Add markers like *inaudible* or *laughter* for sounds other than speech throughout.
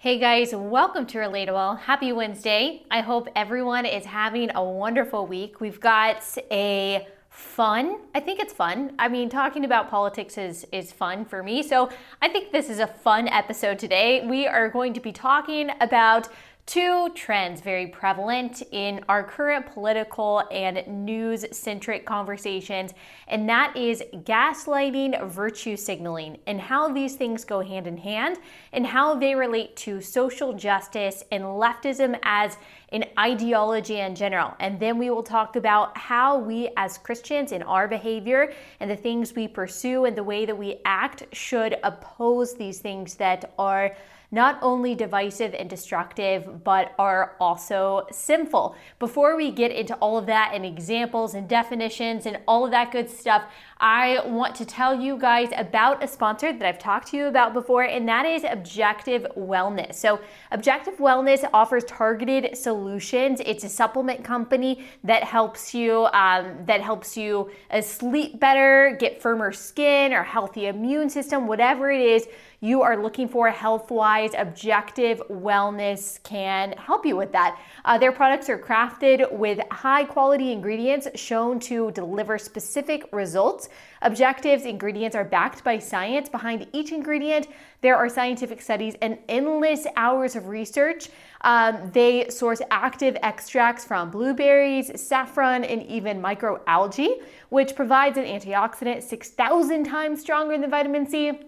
Hey guys, welcome to Relatable. Happy Wednesday. I hope everyone is having a wonderful week. We've got a fun. I think it's fun. I mean, talking about politics is is fun for me. So, I think this is a fun episode today. We are going to be talking about two trends very prevalent in our current political and news centric conversations, and that is gaslighting, virtue signaling, and how these things go hand in hand, and how they relate to social justice and leftism as an ideology in general. And then we will talk about how we as Christians in our behavior and the things we pursue and the way that we act should oppose these things that are not only divisive and destructive, but are also sinful. Before we get into all of that and examples and definitions and all of that good stuff, I want to tell you guys about a sponsor that I've talked to you about before, and that is Objective Wellness. So, Objective Wellness offers targeted solutions. It's a supplement company that helps you um, that helps you uh, sleep better, get firmer skin, or healthy immune system, whatever it is you are looking for health wise, objective wellness can help you with that. Uh, their products are crafted with high quality ingredients shown to deliver specific results. Objectives ingredients are backed by science behind each ingredient. There are scientific studies and endless hours of research. Um, they source active extracts from blueberries, saffron, and even microalgae, which provides an antioxidant 6,000 times stronger than vitamin C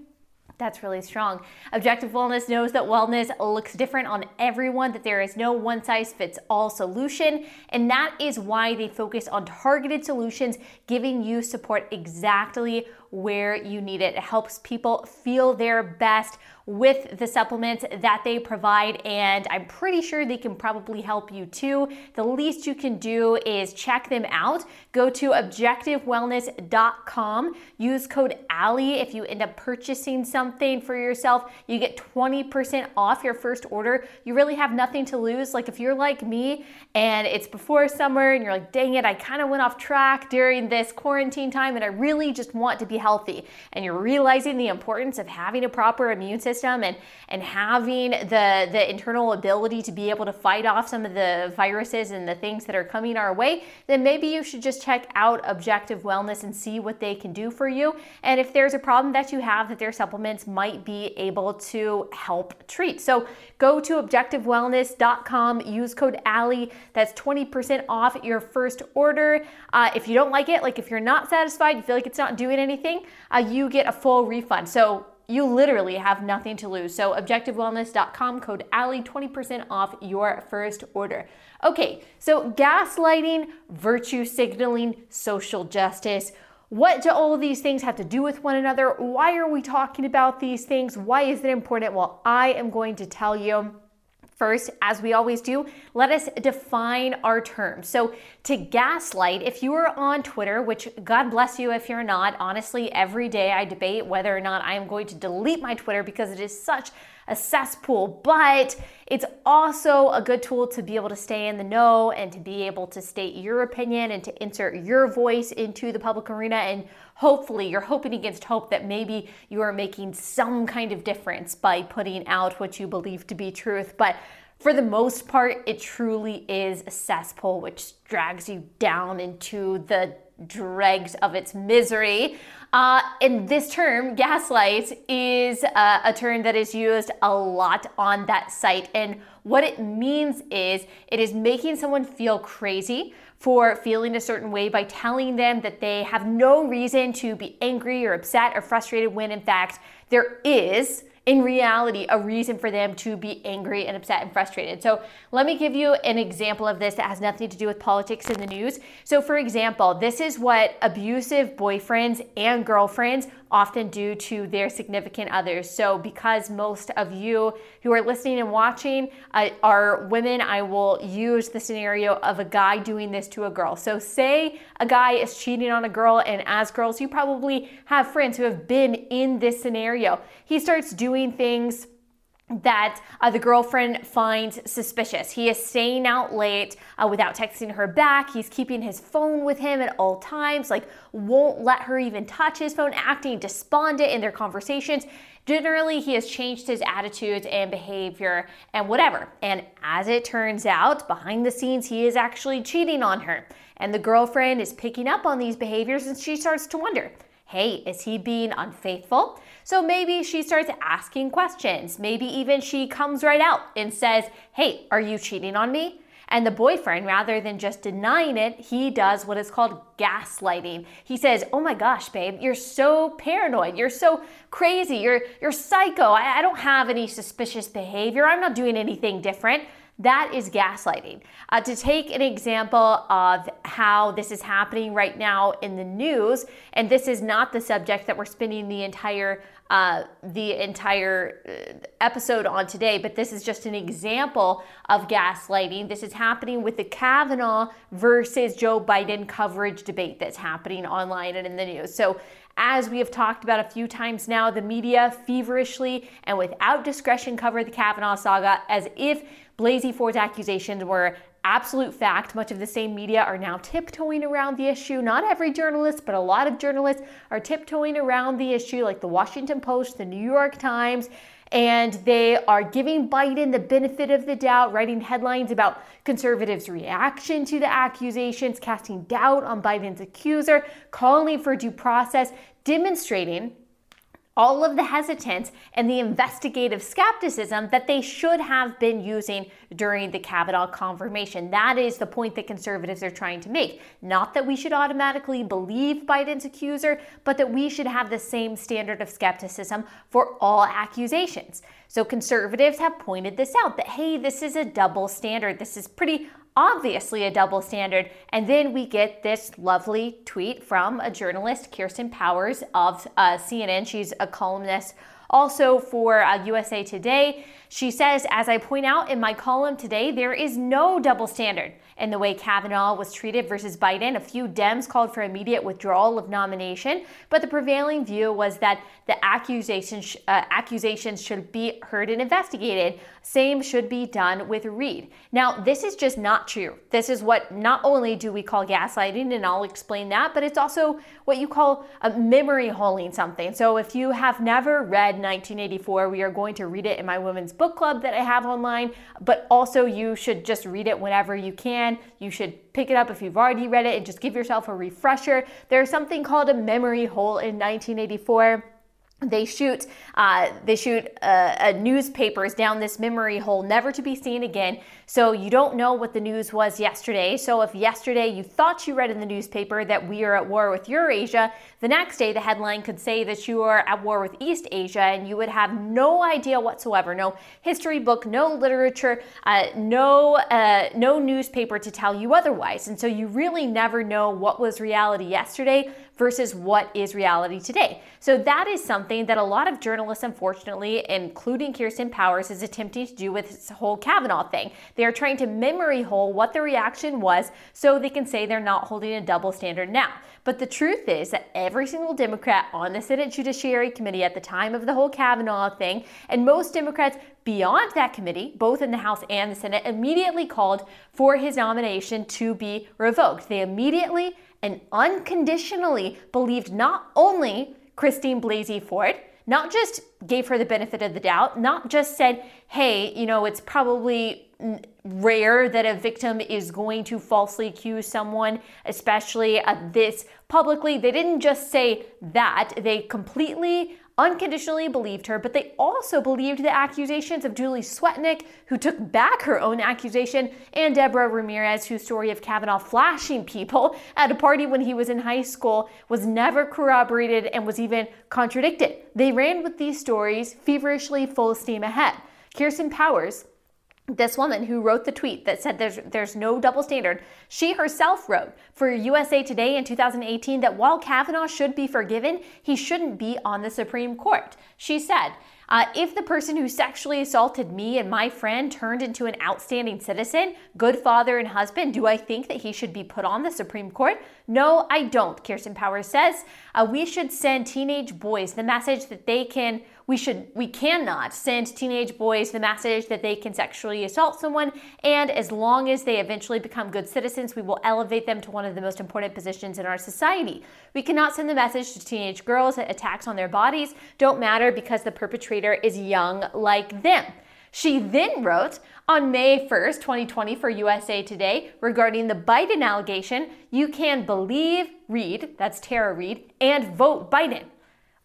that's really strong. Objective Wellness knows that wellness looks different on everyone, that there is no one size fits all solution. And that is why they focus on targeted solutions, giving you support exactly where you need it. It helps people feel their best with the supplements that they provide, and I'm pretty sure they can probably help you too. The least you can do is check them out. Go to objectivewellness.com, use code ALLIE if you end up purchasing something for yourself. You get 20% off your first order. You really have nothing to lose. Like if you're like me and it's before summer and you're like, dang it, I kind of went off track during this quarantine time and I really just want to be healthy, and you're realizing the importance of having a proper immune system and, and having the, the internal ability to be able to fight off some of the viruses and the things that are coming our way, then maybe you should just check out Objective Wellness and see what they can do for you. And if there's a problem that you have, that their supplements might be able to help treat. So go to objectivewellness.com, use code ALLIE. That's 20% off your first order. Uh, if you don't like it, like if you're not satisfied, you feel like it's not doing anything, anything, uh, you get a full refund. So you literally have nothing to lose. So objectivewellness.com code ALLIE 20% off your first order. Okay, so gaslighting, virtue signaling, social justice. What do all these things have to do with one another? Why are we talking about these things? Why is it important? Well, I am going to tell you First, as we always do, let us define our terms. So, to gaslight, if you are on Twitter, which God bless you if you're not, honestly, every day I debate whether or not I am going to delete my Twitter because it is such a cesspool, but it's also a good tool to be able to stay in the know and to be able to state your opinion and to insert your voice into the public arena. And hopefully, you're hoping against hope that maybe you are making some kind of difference by putting out what you believe to be truth. But for the most part, it truly is a cesspool which drags you down into the dregs of its misery. Uh, and this term, gaslight, is uh, a term that is used a lot on that site. And what it means is it is making someone feel crazy for feeling a certain way by telling them that they have no reason to be angry or upset or frustrated when in fact there is in reality a reason for them to be angry and upset and frustrated. So, let me give you an example of this that has nothing to do with politics in the news. So, for example, this is what abusive boyfriends and girlfriends often do to their significant others. So, because most of you who are listening and watching uh, are women, I will use the scenario of a guy doing this to a girl. So, say a guy is cheating on a girl, and as girls, you probably have friends who have been in this scenario. He starts doing things that uh, the girlfriend finds suspicious. He is staying out late uh, without texting her back. He's keeping his phone with him at all times, like won't let her even touch his phone, acting despondent in their conversations. Generally, he has changed his attitudes and behavior and whatever. And as it turns out, behind the scenes, he is actually cheating on her. And the girlfriend is picking up on these behaviors and she starts to wonder hey, is he being unfaithful? So maybe she starts asking questions. Maybe even she comes right out and says, hey, are you cheating on me? And the boyfriend, rather than just denying it, he does what is called gaslighting. He says, "Oh my gosh, babe, you're so paranoid. You're so crazy. You're you're psycho. I, I don't have any suspicious behavior. I'm not doing anything different." That is gaslighting. Uh, to take an example of how this is happening right now in the news, and this is not the subject that we're spending the entire uh, the entire uh, episode on today, but this is just an example of gaslighting. This is happening with the Kavanaugh versus Joe Biden coverage debate that's happening online and in the news. So as we have talked about a few times now, the media feverishly and without discretion cover the Kavanaugh saga as if Blasey Ford's accusations were absolute fact. Much of the same media are now tiptoeing around the issue. Not every journalist, but a lot of journalists are tiptoeing around the issue, like the Washington Post, the New York Times. And they are giving Biden the benefit of the doubt, writing headlines about conservatives' reaction to the accusations, casting doubt on Biden's accuser, calling for due process, demonstrating all of the hesitance and the investigative skepticism that they should have been using during the Kavanaugh confirmation. That is the point that conservatives are trying to make. Not that we should automatically believe Biden's accuser, but that we should have the same standard of skepticism for all accusations. So conservatives have pointed this out that, hey, this is a double standard. This is pretty obviously a double standard. And then we get this lovely tweet from a journalist, Kirsten Powers of uh, CNN. She's a columnist also for uh, USA Today. She says, as I point out in my column today, there is no double standard in the way Kavanaugh was treated versus Biden. A few Dems called for immediate withdrawal of nomination, but the prevailing view was that the accusations, uh, accusations should be heard and investigated. Same should be done with Reade. Now, this is just not true. This is what not only do we call gaslighting, and I'll explain that, but it's also what you call a memory holing something. So if you have never read 1984, we are going to read it in my women's book club that I have online, but also you should just read it whenever you can. You should pick it up if you've already read it and just give yourself a refresher. There's something called a memory hole in 1984 they shoot uh, they shoot uh, newspapers down this memory hole never to be seen again. So you don't know what the news was yesterday. So if yesterday you thought you read in the newspaper that we are at war with eurasia the next day the headline could say that you are at war with east asia and you would have no idea whatsoever. No history book no literature uh, no uh, no newspaper to tell you otherwise. And so you really never know what was reality yesterday versus what is reality today. So that is something that a lot of journalists, unfortunately, including Kirsten Powers, is attempting to do with this whole Kavanaugh thing. They are trying to memory hole what the reaction was so they can say they're not holding a double standard now. But the truth is that every single Democrat on the Senate Judiciary Committee at the time of the whole Kavanaugh thing, and most Democrats beyond that committee, both in the House and the Senate, immediately called for his nomination to be revoked. They immediately and unconditionally believed not only Christine Blasey Ford, not just gave her the benefit of the doubt, not just said, hey, you know, it's probably rare that a victim is going to falsely accuse someone, especially at this publicly. They didn't just say that, they completely unconditionally believed her, but they also believed the accusations of Julie Swetnick, who took back her own accusation, and Deborah Ramirez, whose story of Kavanaugh flashing people at a party when he was in high school was never corroborated and was even contradicted. They ran with these stories feverishly, full steam ahead. Kirsten Powers, this woman who wrote the tweet that said there's there's no double standard she herself wrote for usa today in 2018 that while kavanaugh should be forgiven he shouldn't be on the supreme court she said uh, if the person who sexually assaulted me and my friend turned into an outstanding citizen, good father and husband, do I think that he should be put on the Supreme Court? No, I don't, Kirsten Powers says. Uh, we should send teenage boys the message that they can we should we cannot send teenage boys the message that they can sexually assault someone and as long as they eventually become good citizens we will elevate them to one of the most important positions in our society we cannot send the message to teenage girls that attacks on their bodies don't matter because the perpetrator is young like them she then wrote on May 1st, 2020, for USA Today regarding the Biden allegation you can believe Reade, that's Tara Reade, and vote Biden.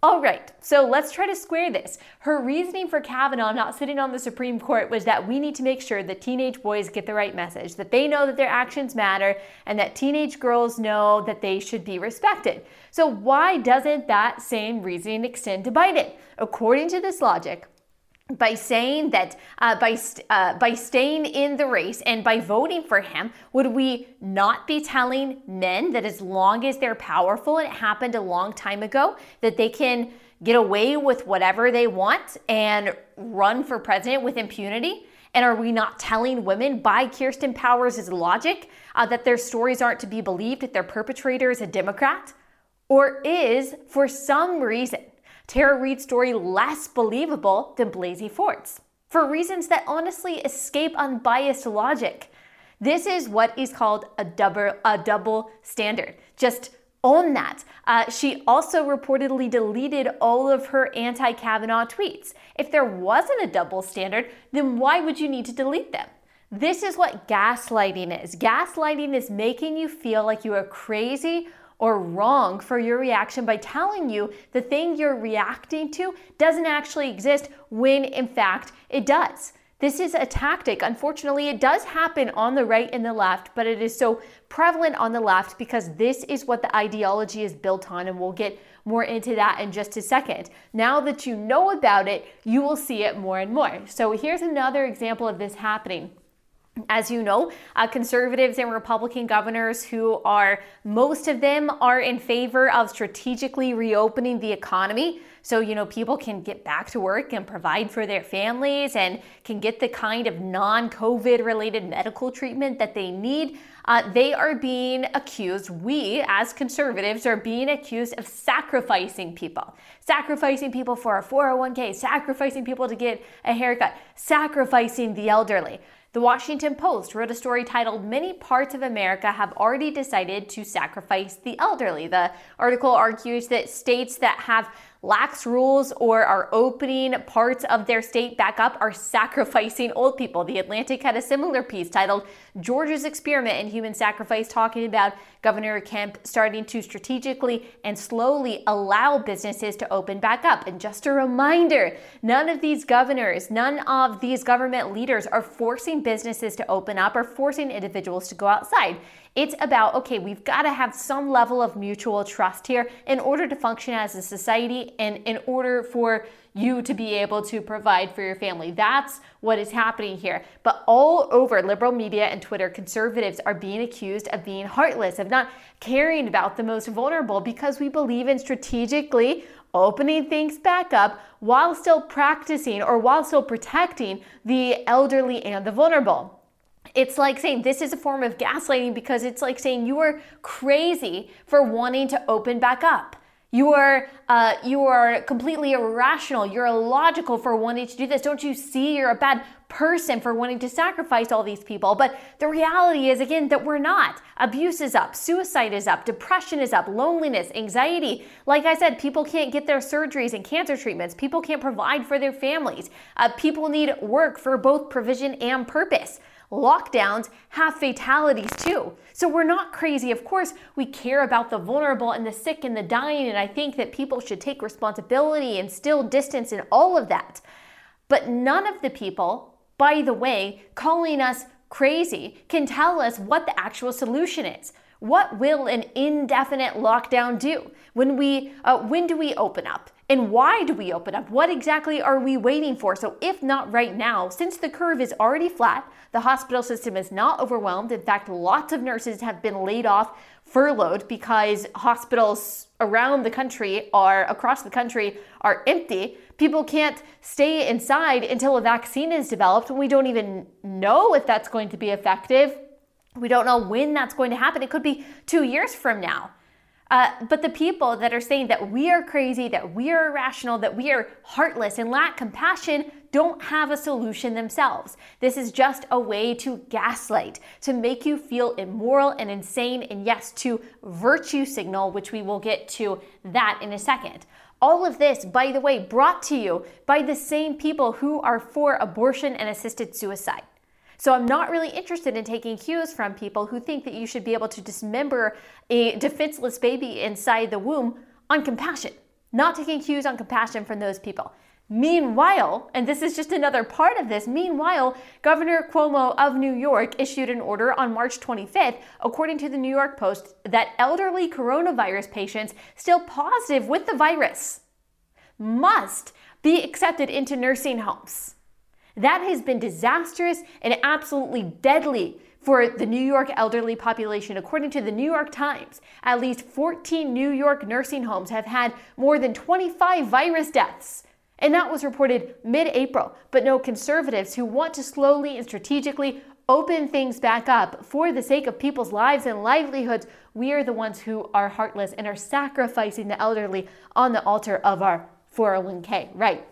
All right, so let's try to square this. Her reasoning for Kavanaugh not sitting on the Supreme Court was that we need to make sure that teenage boys get the right message, that they know that their actions matter, and that teenage girls know that they should be respected. So, why doesn't that same reasoning extend to Biden? According to this logic, by saying that uh, by st- uh, by staying in the race and by voting for him, would we not be telling men that as long as they're powerful, and it happened a long time ago, that they can get away with whatever they want and run for president with impunity? And are we not telling women by Kirsten Powers' logic uh, that their stories aren't to be believed if their perpetrator is a Democrat? Or is, for some reason, Tara Reade's story less believable than Blasey Ford's for reasons that honestly escape unbiased logic. This is what is called a double, a double standard. Just own that. Uh, she also reportedly deleted all of her anti Kavanaugh tweets. If there wasn't a double standard, then why would you need to delete them? This is what gaslighting is. Gaslighting is making you feel like you are crazy or wrong for your reaction by telling you the thing you're reacting to doesn't actually exist when in fact it does. This is a tactic. Unfortunately, it does happen on the right and the left, but it is so prevalent on the left because this is what the ideology is built on, and we'll get more into that in just a second. Now that you know about it, you will see it more and more. So, here's another example of this happening. As you know, uh, conservatives and Republican governors who are, most of them are in favor of strategically reopening the economy. So, you know, people can get back to work and provide for their families and can get the kind of non COVID related medical treatment that they need. Uh, they are being accused, we as conservatives are being accused of sacrificing people. Sacrificing people for a 401k, sacrificing people to get a haircut, sacrificing the elderly. The Washington Post wrote a story titled Many Parts of America Have Already Decided to Sacrifice the Elderly. The article argues that states that have lax rules or are opening parts of their state back up are sacrificing old people. The Atlantic had a similar piece titled Georgia's Experiment in Human Sacrifice, talking about Governor Kemp starting to strategically and slowly allow businesses to open back up. And just a reminder none of these governors, none of these government leaders are forcing businesses to open up or forcing individuals to go outside. It's about, okay, we've got to have some level of mutual trust here in order to function as a society and in order for you to be able to provide for your family. That's what is happening here. But all over liberal media and Twitter, conservatives are being accused of being heartless, of not caring about the most vulnerable because we believe in strategically opening things back up while still practicing or while still protecting the elderly and the vulnerable it's like saying this is a form of gaslighting because it's like saying you are crazy for wanting to open back up. You are uh, you are completely irrational. You're illogical for wanting to do this. Don't you see you're a bad person for wanting to sacrifice all these people? But the reality is again that we're not. Abuse is up, suicide is up, depression is up, loneliness, anxiety. Like I said, people can't get their surgeries and cancer treatments. People can't provide for their families. Uh, people need work for both provision and purpose lockdowns have fatalities too. So we're not crazy. Of course, we care about the vulnerable and the sick and the dying, and I think that people should take responsibility and still distance and all of that. But none of the people, by the way, calling us crazy can tell us what the actual solution is. What will an indefinite lockdown do? When we, uh, when do we open up? And why do we open up? What exactly are we waiting for? So, if not right now, since the curve is already flat, the hospital system is not overwhelmed. In fact, lots of nurses have been laid off, furloughed, because hospitals around the country are, across the country, are empty. People can't stay inside until a vaccine is developed. And we don't even know if that's going to be effective. We don't know when that's going to happen. It could be two years from now. Uh, but the people that are saying that we are crazy, that we are irrational, that we are heartless and lack compassion don't have a solution themselves. This is just a way to gaslight, to make you feel immoral and insane, and yes, to virtue signal, which we will get to that in a second. All of this, by the way, brought to you by the same people who are for abortion and assisted suicide. So I'm not really interested in taking cues from people who think that you should be able to dismember a defenseless baby inside the womb on compassion. Not taking cues on compassion from those people. Meanwhile, and this is just another part of this, meanwhile, Governor Cuomo of New York issued an order on March 25th, according to the New York Post, that elderly coronavirus patients still positive with the virus must be accepted into nursing homes. That has been disastrous and absolutely deadly for the New York elderly population. According to the New York Times, at least 14 New York nursing homes have had more than 25 virus deaths. And that was reported mid April. But no conservatives who want to slowly and strategically open things back up for the sake of people's lives and livelihoods, we are the ones who are heartless and are sacrificing the elderly on the altar of our 401k. Right.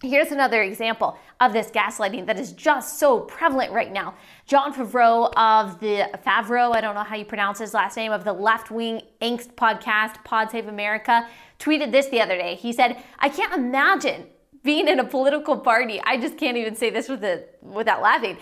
Here's another example of this gaslighting that is just so prevalent right now. John Favreau of the Favreau, I don't know how you pronounce his last name, of the left wing angst podcast, Pod Save America, tweeted this the other day. He said, I can't imagine being in a political party. I just can't even say this with a, without laughing.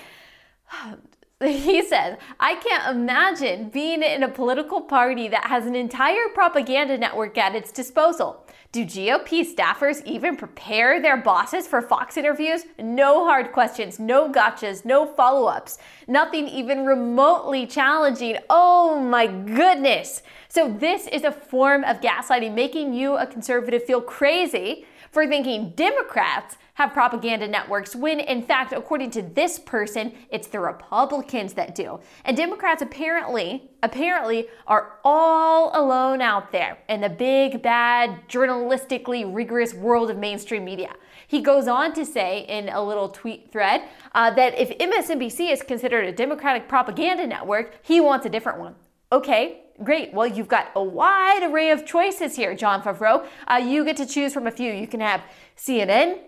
*laughs* He says, I can't imagine being in a political party that has an entire propaganda network at its disposal. Do GOP staffers even prepare their bosses for Fox interviews? No hard questions, no gotchas, no follow ups, nothing even remotely challenging. Oh my goodness. So, this is a form of gaslighting, making you, a conservative, feel crazy for thinking Democrats have propaganda networks when in fact according to this person it's the Republicans that do. And Democrats apparently apparently are all alone out there in the big bad journalistically rigorous world of mainstream media. He goes on to say in a little tweet thread uh, that if MSNBC is considered a Democratic propaganda network, he wants a different one. Okay, Great. Well, you've got a wide array of choices here, John Favreau. Uh, you get to choose from a few. You can have CNN,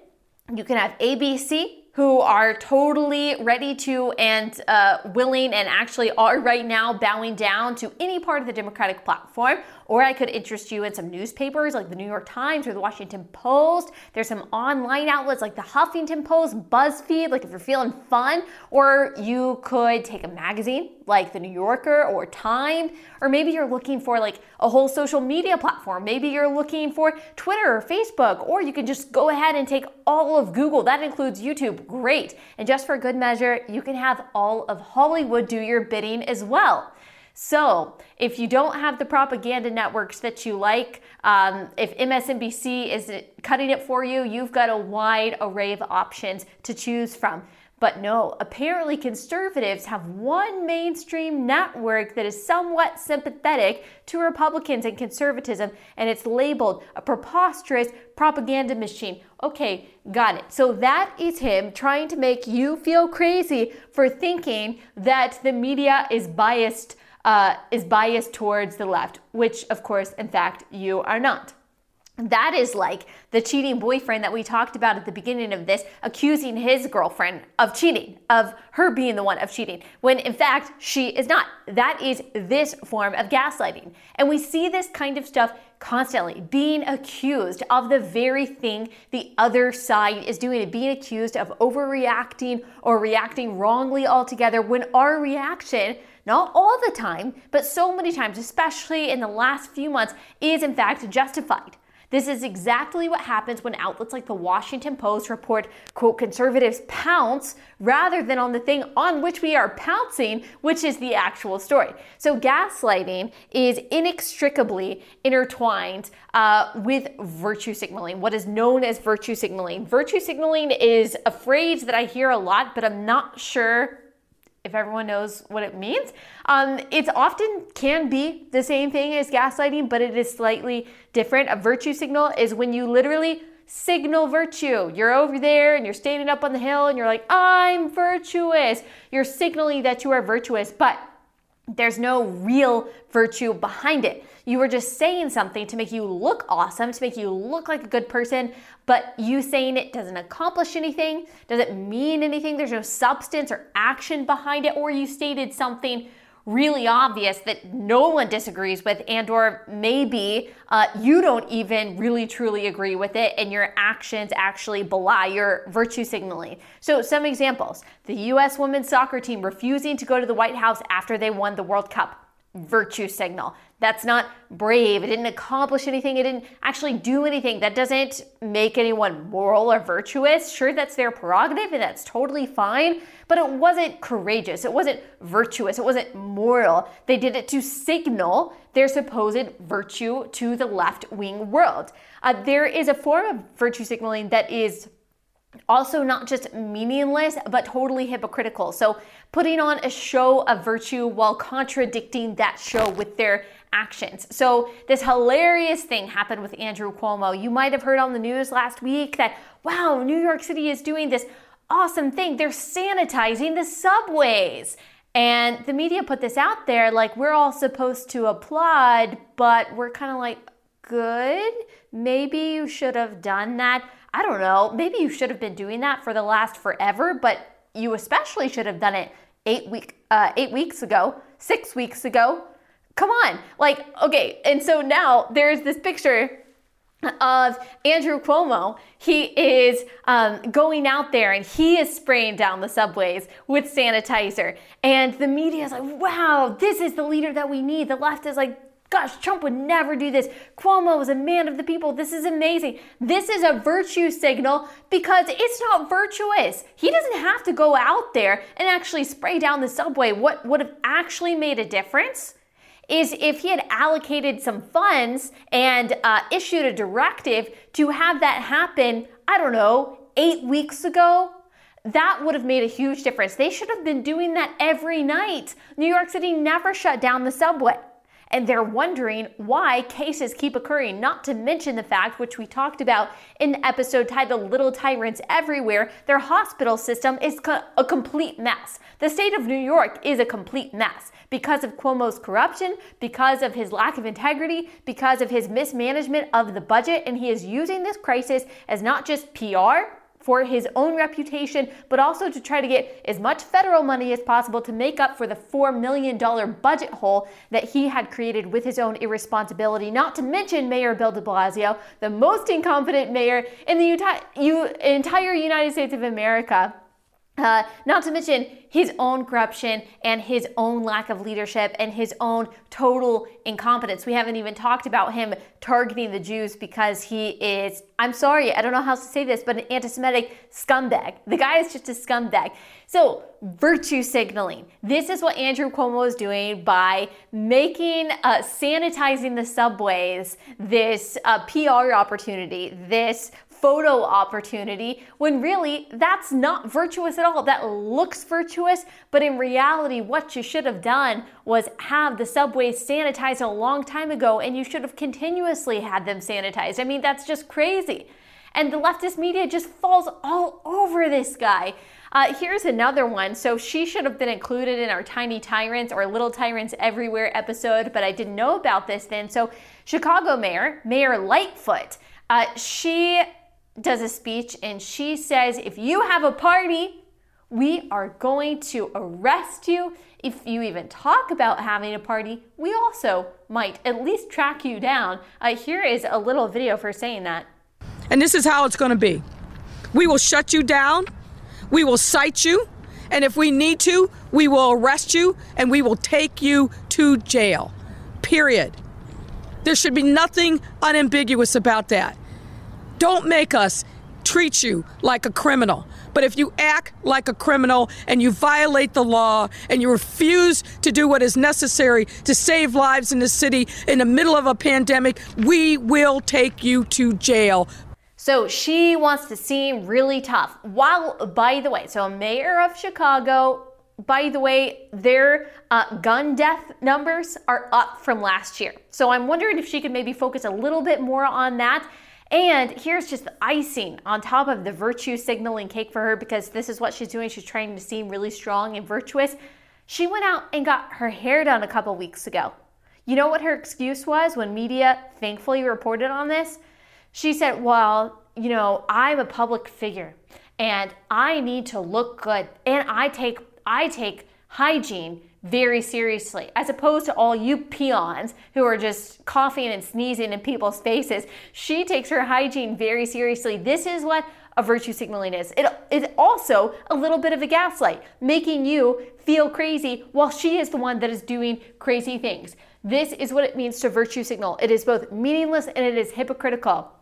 you can have ABC, who are totally ready to and uh, willing and actually are right now bowing down to any part of the Democratic platform. Or I could interest you in some newspapers like the New York Times or the Washington Post. There's some online outlets like the Huffington Post, BuzzFeed, like if you're feeling fun. Or you could take a magazine like the New Yorker or Time. Or maybe you're looking for like a whole social media platform. Maybe you're looking for Twitter or Facebook. Or you can just go ahead and take all of Google. That includes YouTube. Great. And just for good measure, you can have all of Hollywood do your bidding as well. So, if you don't have the propaganda networks that you like, um, if MSNBC is cutting it for you, you've got a wide array of options to choose from. But no, apparently conservatives have one mainstream network that is somewhat sympathetic to Republicans and conservatism, and it's labeled a preposterous propaganda machine. Okay, got it. So that is him trying to make you feel crazy for thinking that the media is biased uh, is biased towards the left, which, of course, in fact, you are not. That is like the cheating boyfriend that we talked about at the beginning of this, accusing his girlfriend of cheating, of her being the one of cheating, when in fact she is not. That is this form of gaslighting. And we see this kind of stuff constantly, being accused of the very thing the other side is doing, being accused of overreacting or reacting wrongly altogether when our reaction not all the time, but so many times, especially in the last few months, is in fact justified. This is exactly what happens when outlets like the Washington Post report, quote, conservatives pounce rather than on the thing on which we are pouncing, which is the actual story. So gaslighting is inextricably intertwined uh, with virtue signaling, what is known as virtue signaling. Virtue signaling is a phrase that I hear a lot, but I'm not sure if everyone knows what it means. Um, it often can be the same thing as gaslighting, but it is slightly different. A virtue signal is when you literally signal virtue. You're over there and you're standing up on the hill and you're like, I'm virtuous. You're signaling that you are virtuous, but There's no real virtue behind it. You were just saying something to make you look awesome, to make you look like a good person, but you saying it doesn't accomplish anything, doesn't mean anything, there's no substance or action behind it, or you stated something really obvious that no one disagrees with and or maybe uh, you don't even really truly agree with it and your actions actually belie your virtue signaling. So some examples. The us women's soccer team refusing to go to the white house after they won the world cup. Virtue signal. That's not brave. It didn't accomplish anything. It didn't actually do anything. That doesn't make anyone moral or virtuous. Sure, that's their prerogative and that's totally fine, but it wasn't courageous. It wasn't virtuous. It wasn't moral. They did it to signal their supposed virtue to the left wing world. Uh, there is a form of virtue signaling that is also not just meaningless, but totally hypocritical. So, putting on a show of virtue while contradicting that show with their actions. So, this hilarious thing happened with Andrew Cuomo. You might have heard on the news last week that, wow, New York City is doing this awesome thing. They're sanitizing the subways. And the media put this out there like we're all supposed to applaud, but we're kind of like, good. Maybe you should have done that. I don't know, maybe you should have been doing that for the last forever, but you especially should have done it eight week uh, eight weeks ago, six weeks ago. Come on, like okay. And so now there's this picture of Andrew Cuomo. He is um, going out there and he is spraying down the subways with sanitizer. And the media is like, wow, this is the leader that we need. The left is like, Gosh, Trump would never do this. Cuomo was a man of the people. This is amazing. This is a virtue signal because it's not virtuous. He doesn't have to go out there and actually spray down the subway. What would have actually made a difference is if he had allocated some funds and uh, issued a directive to have that happen, I don't know, eight weeks ago, that would have made a huge difference. They should have been doing that every night. New York City never shut down the subway and they're wondering why cases keep occurring, not to mention the fact, which we talked about in the episode titled Little Tyrants Everywhere, their hospital system is co- a complete mess. The state of New York is a complete mess because of Cuomo's corruption, because of his lack of integrity, because of his mismanagement of the budget, and he is using this crisis as not just PR, for his own reputation, but also to try to get as much federal money as possible to make up for the $4 million budget hole that he had created with his own irresponsibility. Not to mention Mayor Bill de Blasio, the most incompetent mayor in the entire United States of America. Uh, not to mention his own corruption and his own lack of leadership and his own total incompetence. We haven't even talked about him targeting the Jews because he is, I'm sorry, I don't know how to say this, but an anti Semitic scumbag. The guy is just a scumbag. So, virtue signaling. This is what Andrew Cuomo is doing by making, uh, sanitizing the subways this uh, PR opportunity, this photo opportunity when really that's not virtuous at all. That looks virtuous, but in reality, what you should have done was have the subway sanitized a long time ago and you should have continuously had them sanitized. I mean, that's just crazy. And the leftist media just falls all over this guy. Uh, here's another one. So she should have been included in our Tiny Tyrants or Little Tyrants Everywhere episode, but I didn't know about this then. So Chicago Mayor, Mayor Lightfoot, uh, she does a speech and she says, if you have a party, we are going to arrest you. If you even talk about having a party, we also might at least track you down. Uh, here is a little video for saying that. And this is how it's going to be we will shut you down, we will cite you, and if we need to, we will arrest you and we will take you to jail. Period. There should be nothing unambiguous about that. Don't make us treat you like a criminal. But if you act like a criminal and you violate the law and you refuse to do what is necessary to save lives in the city in the middle of a pandemic, we will take you to jail. So she wants to seem really tough. While, by the way, so mayor of Chicago, by the way, their uh, gun death numbers are up from last year. So I'm wondering if she could maybe focus a little bit more on that and here's just the icing on top of the virtue signaling cake for her because this is what she's doing. She's trying to seem really strong and virtuous. She went out and got her hair done a couple weeks ago. You know what her excuse was when media thankfully reported on this? She said, Well, you know, I'm a public figure and I need to look good and I take I take hygiene very seriously, as opposed to all you peons who are just coughing and sneezing in people's faces. She takes her hygiene very seriously. This is what a virtue signaling is. It is also a little bit of a gaslight, making you feel crazy while she is the one that is doing crazy things. This is what it means to virtue signal. It is both meaningless and it is hypocritical.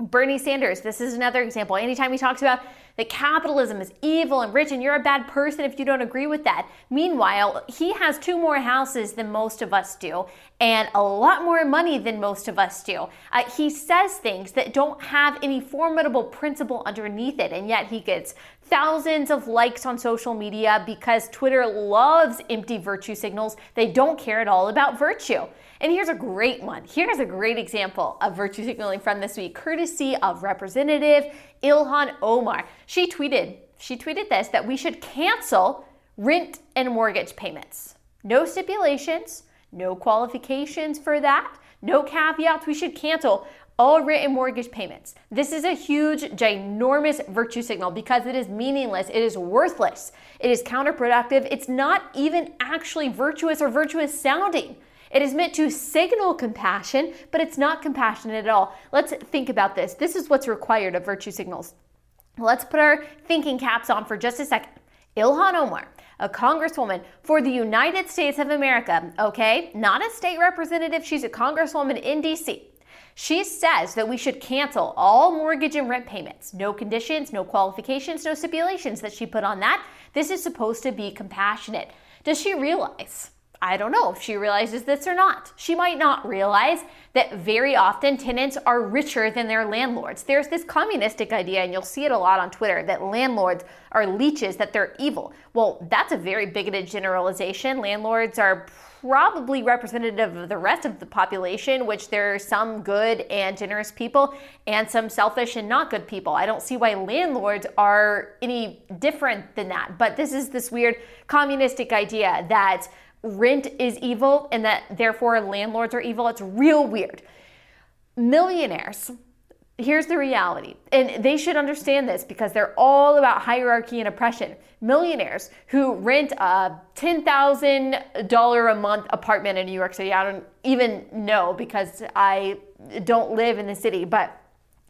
Bernie Sanders, this is another example. Anytime he talks about that capitalism is evil and rich and you're a bad person if you don't agree with that. Meanwhile, he has two more houses than most of us do and a lot more money than most of us do. Uh, he says things that don't have any formidable principle underneath it, and yet he gets thousands of likes on social media because Twitter loves empty virtue signals. They don't care at all about virtue. And here's a great one. Here's a great example of virtue signaling from this week, courtesy of Representative Ilhan Omar. She tweeted, she tweeted this that we should cancel rent and mortgage payments. No stipulations, no qualifications for that, no caveats. We should cancel all written mortgage payments. This is a huge, ginormous virtue signal because it is meaningless, it is worthless, it is counterproductive, it's not even actually virtuous or virtuous sounding. It is meant to signal compassion, but it's not compassionate at all. Let's think about this. This is what's required of virtue signals. Let's put our thinking caps on for just a second. Ilhan Omar, a congresswoman for the United States of America, okay? Not a state representative, she's a congresswoman in DC. She says that we should cancel all mortgage and rent payments. No conditions, no qualifications, no stipulations that she put on that. This is supposed to be compassionate. Does she realize I don't know if she realizes this or not. She might not realize that very often tenants are richer than their landlords. There's this communistic idea, and you'll see it a lot on Twitter, that landlords are leeches, that they're evil. Well, that's a very bigoted generalization. Landlords are probably representative of the rest of the population, which there are some good and generous people and some selfish and not good people. I don't see why landlords are any different than that. But this is this weird communistic idea that rent is evil and that therefore landlords are evil. It's real weird. Millionaires, here's the reality, and they should understand this because they're all about hierarchy and oppression. Millionaires who rent a $10,000 a month apartment in New York City, I don't even know because I don't live in the city, but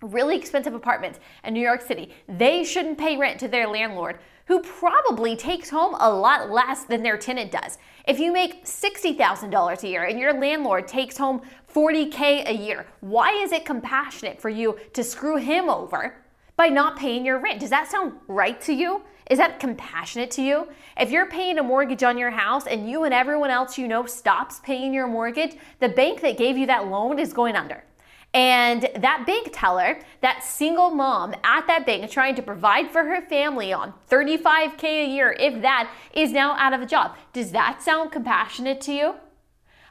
really expensive apartments in New York City, they shouldn't pay rent to their landlord who probably takes home a lot less than their tenant does. If you make $60,000 a year and your landlord takes home 40K a year, why is it compassionate for you to screw him over by not paying your rent? Does that sound right to you? Is that compassionate to you? If you're paying a mortgage on your house and you and everyone else you know stops paying your mortgage, the bank that gave you that loan is going under. And that bank teller, that single mom at that bank trying to provide for her family on 35K a year, if that, is now out of a job. Does that sound compassionate to you?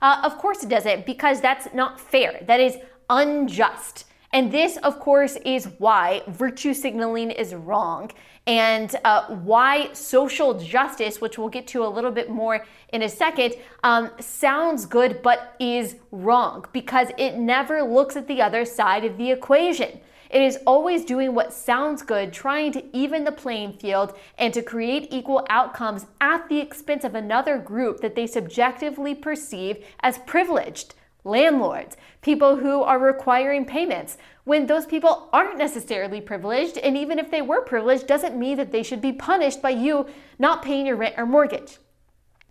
Uh, of course it doesn't, because that's not fair. That is unjust. And this, of course, is why virtue signaling is wrong and uh, why social justice, which we'll get to a little bit more in a second, um, sounds good but is wrong because it never looks at the other side of the equation. It is always doing what sounds good, trying to even the playing field and to create equal outcomes at the expense of another group that they subjectively perceive as privileged landlords, people who are requiring payments, when those people aren't necessarily privileged, and even if they were privileged, doesn't mean that they should be punished by you not paying your rent or mortgage.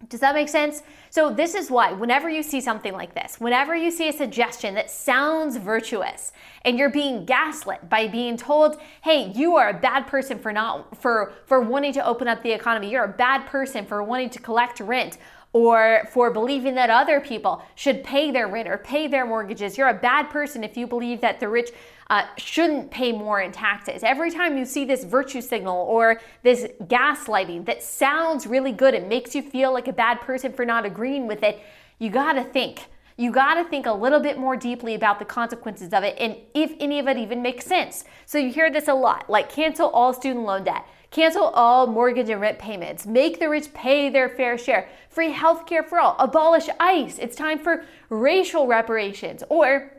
Does that make sense? So, this is why, whenever you see something like this, whenever you see a suggestion that sounds virtuous and you're being gaslit by being told, hey, you are a bad person for not for for wanting to open up the economy, you're a bad person for wanting to collect rent, or for believing that other people should pay their rent or pay their mortgages. You're a bad person if you believe that the rich uh, shouldn't pay more in taxes. Every time you see this virtue signal or this gaslighting that sounds really good, it makes you feel like a bad person for not agreeing with it, you gotta think. You gotta think a little bit more deeply about the consequences of it and if any of it even makes sense. So you hear this a lot like cancel all student loan debt cancel all mortgage and rent payments, make the rich pay their fair share, free healthcare for all, abolish ICE. It's time for racial reparations or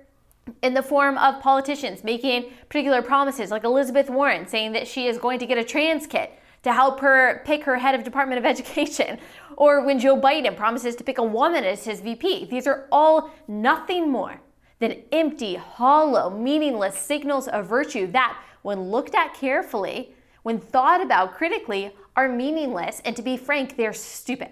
in the form of politicians making particular promises, like Elizabeth Warren saying that she is going to get a trans kit to help her pick her head of Department of *laughs* Education, or when Joe Biden promises to pick a woman as his VP. These are all nothing more than empty, hollow, meaningless signals of virtue that, when looked at carefully, when thought about critically, are meaningless, and to be frank, they're stupid.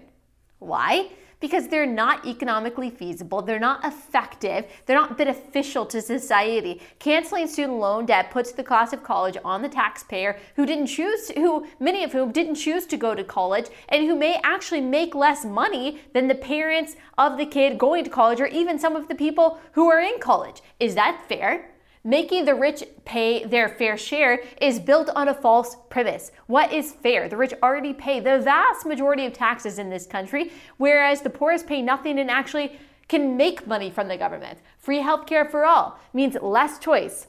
Why? Because they're not economically feasible, they're not effective, they're not beneficial to society. Canceling student loan debt puts the cost of college on the taxpayer who didn't choose, who many of whom didn't choose to go to college and who may actually make less money than the parents of the kid going to college or even some of the people who are in college. Is that fair? Making the rich pay their fair share is built on a false premise. What is fair? The rich already pay the vast majority of taxes in this country, whereas the poorest pay nothing and actually can make money from the government. Free healthcare for all means less choice,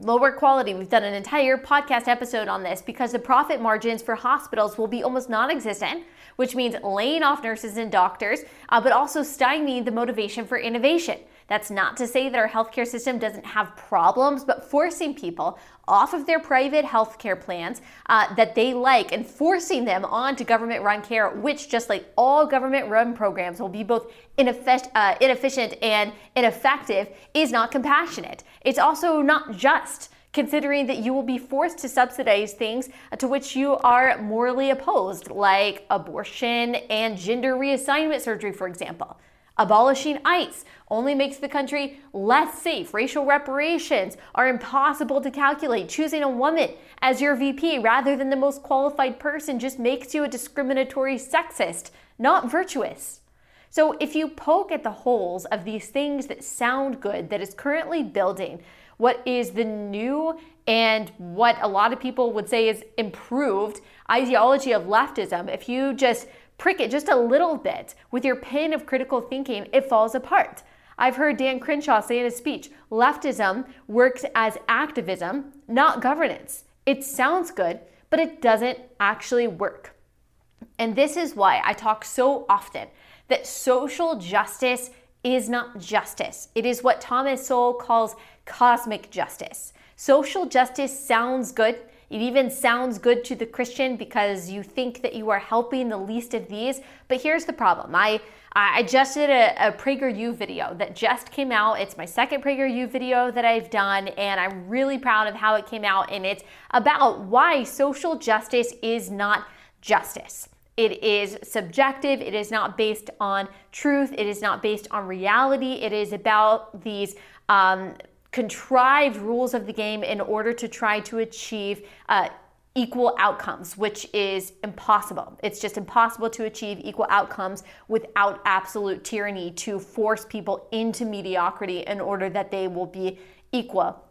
lower quality. We've done an entire podcast episode on this because the profit margins for hospitals will be almost non existent, which means laying off nurses and doctors, uh, but also stymieing the motivation for innovation. That's not to say that our healthcare system doesn't have problems, but forcing people off of their private healthcare plans uh, that they like and forcing them onto government run care, which, just like all government run programs, will be both ineffic- uh, inefficient and ineffective, is not compassionate. It's also not just considering that you will be forced to subsidize things to which you are morally opposed, like abortion and gender reassignment surgery, for example. Abolishing ICE only makes the country less safe. Racial reparations are impossible to calculate. Choosing a woman as your VP rather than the most qualified person just makes you a discriminatory sexist, not virtuous. So, if you poke at the holes of these things that sound good, that is currently building what is the new and what a lot of people would say is improved ideology of leftism, if you just prick it just a little bit with your pin of critical thinking, it falls apart. I've heard Dan Crenshaw say in his speech leftism works as activism, not governance. It sounds good, but it doesn't actually work. And this is why I talk so often that social justice is not justice. It is what Thomas Sowell calls cosmic justice. Social justice sounds good, it even sounds good to the Christian because you think that you are helping the least of these. But here's the problem. I I just did a, a PragerU video that just came out. It's my second PragerU video that I've done, and I'm really proud of how it came out. And it's about why social justice is not justice. It is subjective. It is not based on truth. It is not based on reality. It is about these um, contrived rules of the game in order to try to achieve uh, equal outcomes, which is impossible. It's just impossible to achieve equal outcomes without absolute tyranny to force people into mediocrity in order that they will be equal.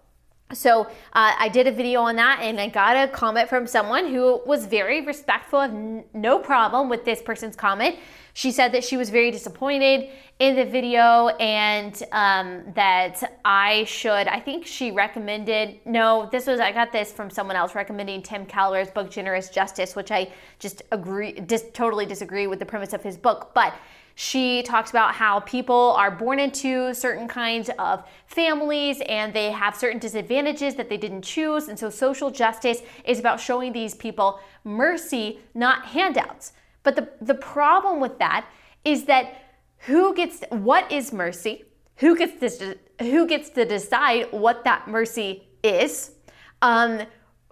So uh, I did a video on that and I got a comment from someone who was very respectful of n- no problem with this person's comment. She said that she was very disappointed in the video and um, that I should, I think she recommended, no, this was, I got this from someone else recommending Tim Keller's book, Generous Justice, which I just agree, just totally disagree with the premise of his book. But she talks about how people are born into certain kinds of families and they have certain disadvantages that they didn't choose. And so social justice is about showing these people mercy, not handouts. But the, the problem with that is that who gets what is mercy? Who gets to, who gets to decide what that mercy is? Um,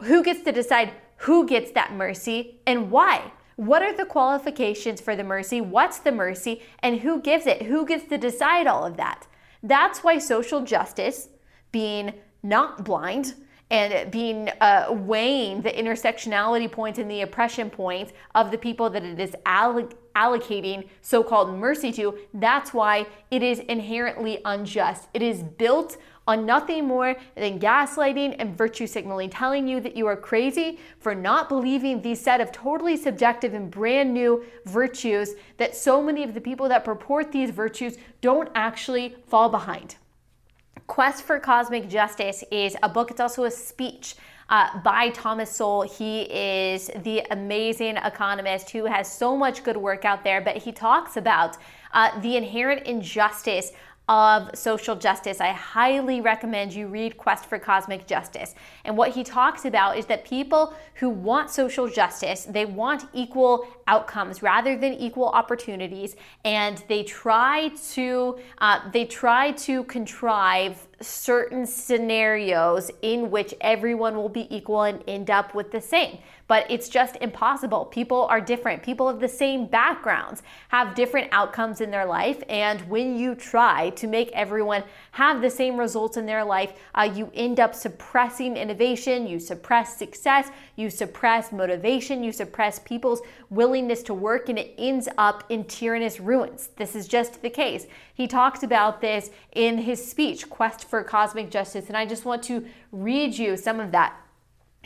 who gets to decide who gets that mercy and why? What are the qualifications for the mercy? What's the mercy? And who gives it? Who gets to decide all of that? That's why social justice, being not blind and being uh, weighing the intersectionality points and the oppression points of the people that it is alloc- allocating so called mercy to, that's why it is inherently unjust. It is built on nothing more than gaslighting and virtue signaling, telling you that you are crazy for not believing these set of totally subjective and brand new virtues that so many of the people that purport these virtues don't actually fall behind. Quest for Cosmic Justice is a book, it's also a speech uh, by Thomas Sowell. He is the amazing economist who has so much good work out there, but he talks about uh, the inherent injustice of social justice. I highly recommend you read Quest for Cosmic Justice. And what he talks about is that people who want social justice, they want equal outcomes rather than equal opportunities, and they try to uh, they try to contrive certain scenarios in which everyone will be equal and end up with the same. But it's just impossible. People are different. People of the same backgrounds have different outcomes in their life. And when you try to make everyone have the same results in their life, uh, you end up suppressing innovation, you suppress success, you suppress motivation, you suppress people's willingness to work, and it ends up in tyrannous ruins. This is just the case. He talks about this in his speech, Quest for Cosmic Justice, and I just want to read you some of that.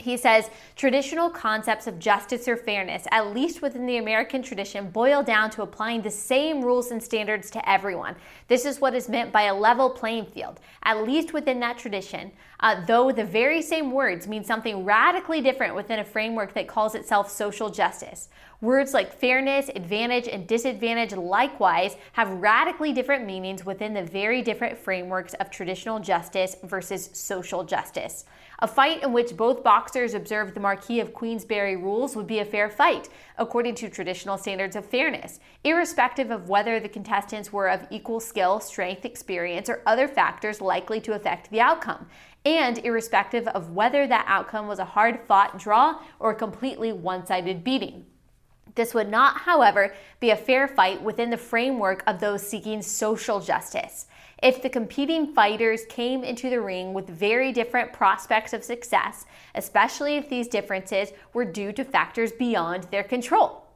He says traditional concepts of justice or fairness, at least within the American tradition, boil down to applying the same rules and standards to everyone. This is what is meant by a level playing field, at least within that tradition, uh, though the very same words mean something radically different within a framework that calls itself social justice. Words like fairness, advantage, and disadvantage likewise have radically different meanings within the very different frameworks of traditional justice versus social justice. A fight in which both boxers observed the Marquis of Queensberry rules would be a fair fight, according to traditional standards of fairness, irrespective of whether the contestants were of equal skill, strength, experience, or other factors likely to affect the outcome, and irrespective of whether that outcome was a hard fought draw or a completely one sided beating. This would not, however, be a fair fight within the framework of those seeking social justice. If the competing fighters came into the ring with very different prospects of success, especially if these differences were due to factors beyond their control.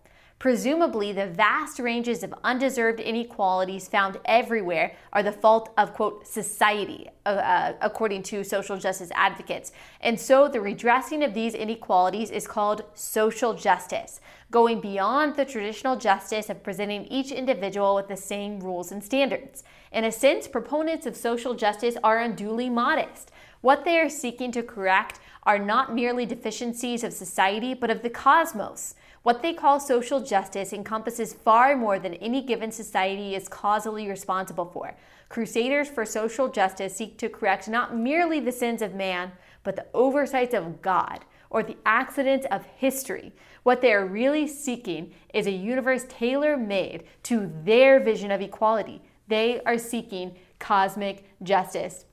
Presumably, the vast ranges of undeserved inequalities found everywhere are the fault of, quote, society, uh, uh, according to social justice advocates. And so the redressing of these inequalities is called social justice, going beyond the traditional justice of presenting each individual with the same rules and standards. In a sense, proponents of social justice are unduly modest. What they are seeking to correct are not merely deficiencies of society, but of the cosmos. What they call social justice encompasses far more than any given society is causally responsible for. Crusaders for social justice seek to correct not merely the sins of man, but the oversights of God or the accidents of history. What they are really seeking is a universe tailor made to their vision of equality. They are seeking cosmic justice.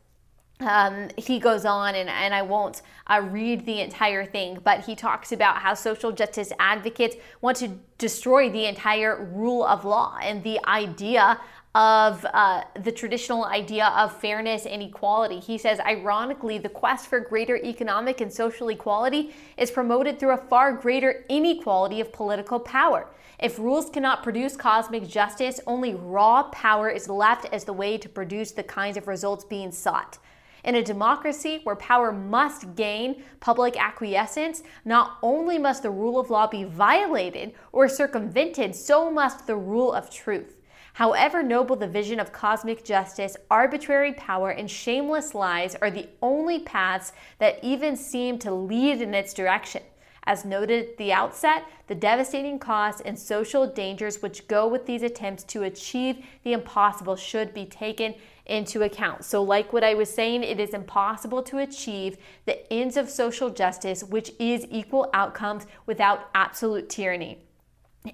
Um, he goes on, and, and I won't uh, read the entire thing, but he talks about how social justice advocates want to destroy the entire rule of law and the idea of uh, the traditional idea of fairness and equality. He says, ironically, the quest for greater economic and social equality is promoted through a far greater inequality of political power. If rules cannot produce cosmic justice, only raw power is left as the way to produce the kinds of results being sought. In a democracy where power must gain public acquiescence, not only must the rule of law be violated or circumvented, so must the rule of truth. However noble the vision of cosmic justice, arbitrary power and shameless lies are the only paths that even seem to lead in its direction. As noted at the outset, the devastating costs and social dangers which go with these attempts to achieve the impossible should be taken into account. So, like what I was saying, it is impossible to achieve the ends of social justice, which is equal outcomes, without absolute tyranny.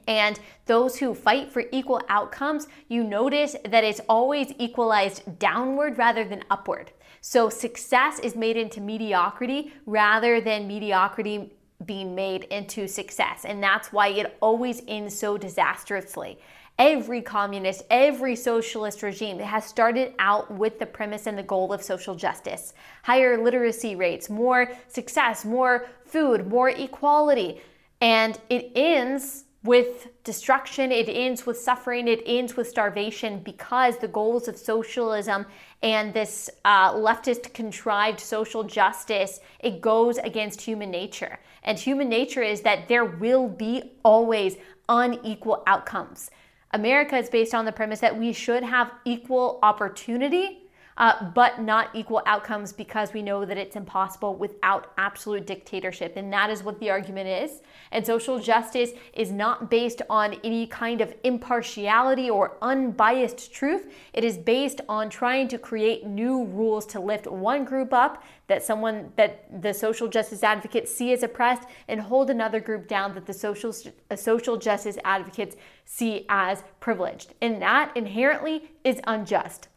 And those who fight for equal outcomes, you notice that it's always equalized downward rather than upward. So success is made into mediocrity rather than mediocrity being made into success. And that's why it always ends so disastrously. Every communist, every socialist regime has started out with the premise and the goal of social justice. Higher literacy rates, more success, more food, more equality. And it ends with destruction, it ends with suffering, it ends with starvation because the goals of socialism and this uh, leftist contrived social justice it goes against human nature. And human nature is that there will be always unequal outcomes America is based on the premise that we should have equal opportunity, uh, but not equal outcomes because we know that it's impossible without absolute dictatorship. And that is what the argument is. And social justice is not based on any kind of impartiality or unbiased truth. It is based on trying to create new rules to lift one group up that someone that the social justice advocates see as oppressed and hold another group down that the social uh, social justice advocates see as privileged. And that inherently is unjust.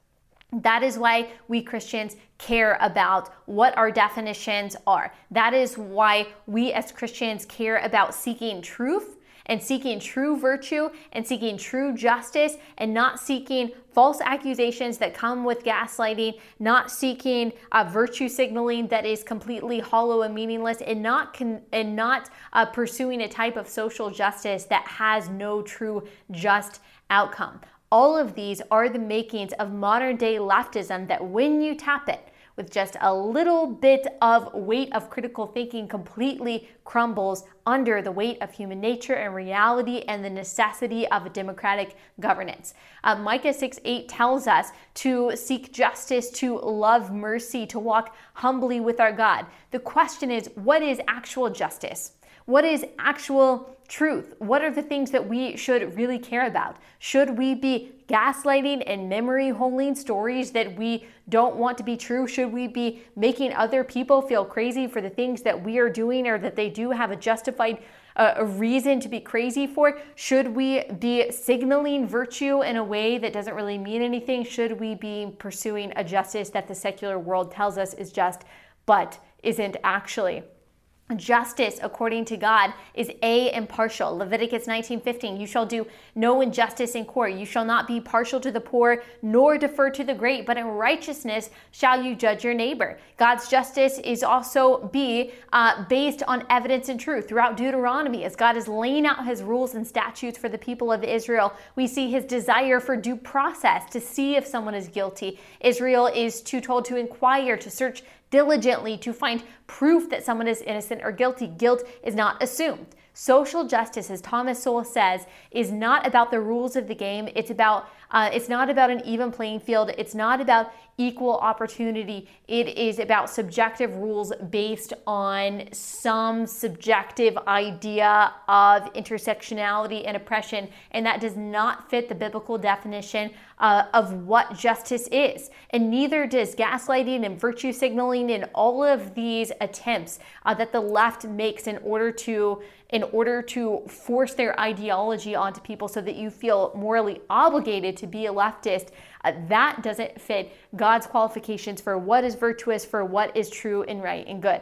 That is why we Christians care about what our definitions are. That is why we as Christians care about seeking truth and seeking true virtue and seeking true justice and not seeking false accusations that come with gaslighting, not seeking uh, virtue signaling that is completely hollow and meaningless, and not con- and not uh, pursuing a type of social justice that has no true just outcome. All of these are the makings of modern day leftism that when you tap it with just a little bit of weight of critical thinking completely crumbles under the weight of human nature and reality and the necessity of democratic governance. Uh, Micah 6 8 tells us to seek justice, to love mercy, to walk humbly with our God. The question is, what is actual justice? What is actual truth? What are the things that we should really care about? Should we be gaslighting and memory holding stories that we don't want to be true? Should we be making other people feel crazy for the things that we are doing or that they do have a justified uh, a reason to be crazy for? Should we be signaling virtue in a way that doesn't really mean anything? Should we be pursuing a justice that the secular world tells us is just but isn't actually? Justice, according to God, is a impartial. Leviticus 19:15, you shall do no injustice in court. You shall not be partial to the poor, nor defer to the great, but in righteousness shall you judge your neighbor. God's justice is also be uh, based on evidence and truth. Throughout Deuteronomy, as God is laying out His rules and statutes for the people of Israel, we see His desire for due process to see if someone is guilty. Israel is too told to inquire, to search diligently to find proof that someone is innocent or guilty. Guilt is not assumed. Social justice, as Thomas Sowell says, is not about the rules of the game. It's about uh, it's not about an even playing field. It's not about equal opportunity. It is about subjective rules based on some subjective idea of intersectionality and oppression, and that does not fit the biblical definition uh, of what justice is. And neither does gaslighting and virtue signaling and all of these attempts uh, that the left makes in order to in order to force their ideology onto people so that you feel morally obligated to be a leftist, uh, that doesn't fit God's qualifications for what is virtuous, for what is true and right and good.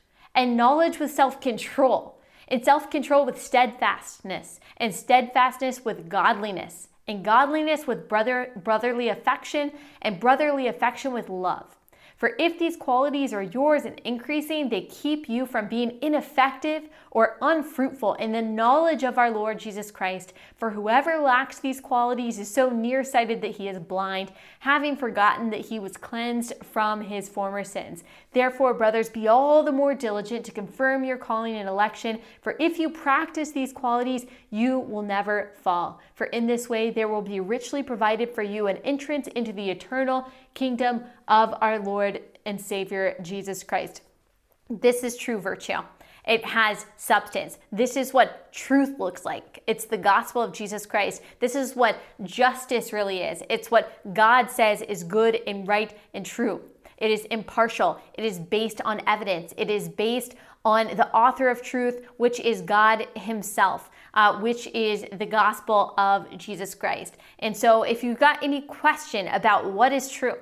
and knowledge with self control, and self control with steadfastness, and steadfastness with godliness, and godliness with brother, brotherly affection, and brotherly affection with love. For if these qualities are yours and increasing, they keep you from being ineffective or unfruitful in the knowledge of our Lord Jesus Christ. For whoever lacks these qualities is so nearsighted that he is blind, having forgotten that he was cleansed from his former sins. Therefore, brothers, be all the more diligent to confirm your calling and election, for if you practice these qualities, you will never fall. For in this way there will be richly provided for you an entrance into the eternal kingdom of our Lord and Savior Jesus Christ. This is true virtue. It has substance. This is what truth looks like. It's the gospel of Jesus Christ. This is what justice really is. It's what God says is good and right and true. It is impartial. It is based on evidence. It is based on the author of truth, which is God Himself, uh, which is the gospel of Jesus Christ. And so, if you've got any question about what is true,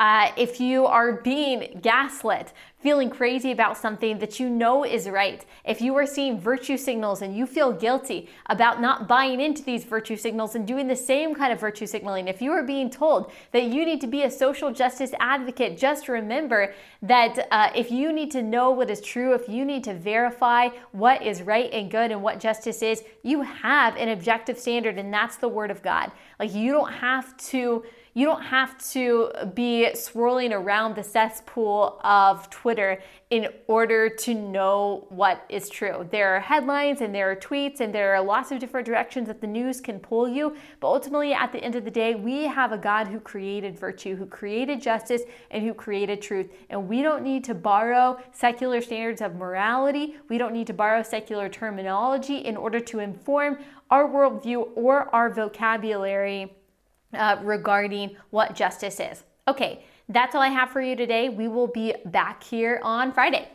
uh, if you are being gaslit feeling crazy about something that you know is right, if you are seeing virtue signals and you feel guilty about not buying into these virtue signals and doing the same kind of virtue signaling, if you are being told that you need to be a social justice advocate, just remember that uh, if you need to know what is true, if you need to verify what is right and good and what justice is, you have an objective standard, and that's the Word of God. Like you don't have to you don't have to be swirling around the cesspool of Twitter in order to know what is true. There are headlines and there are tweets and there are lots of different directions that the news can pull you. But ultimately, at the end of the day, we have a God who created virtue, who created justice, and who created truth. And we don't need to borrow secular standards of morality. We don't need to borrow secular terminology in order to inform our worldview or our vocabulary uh, regarding what justice is. Okay, that's all I have for you today. We will be back here on Friday.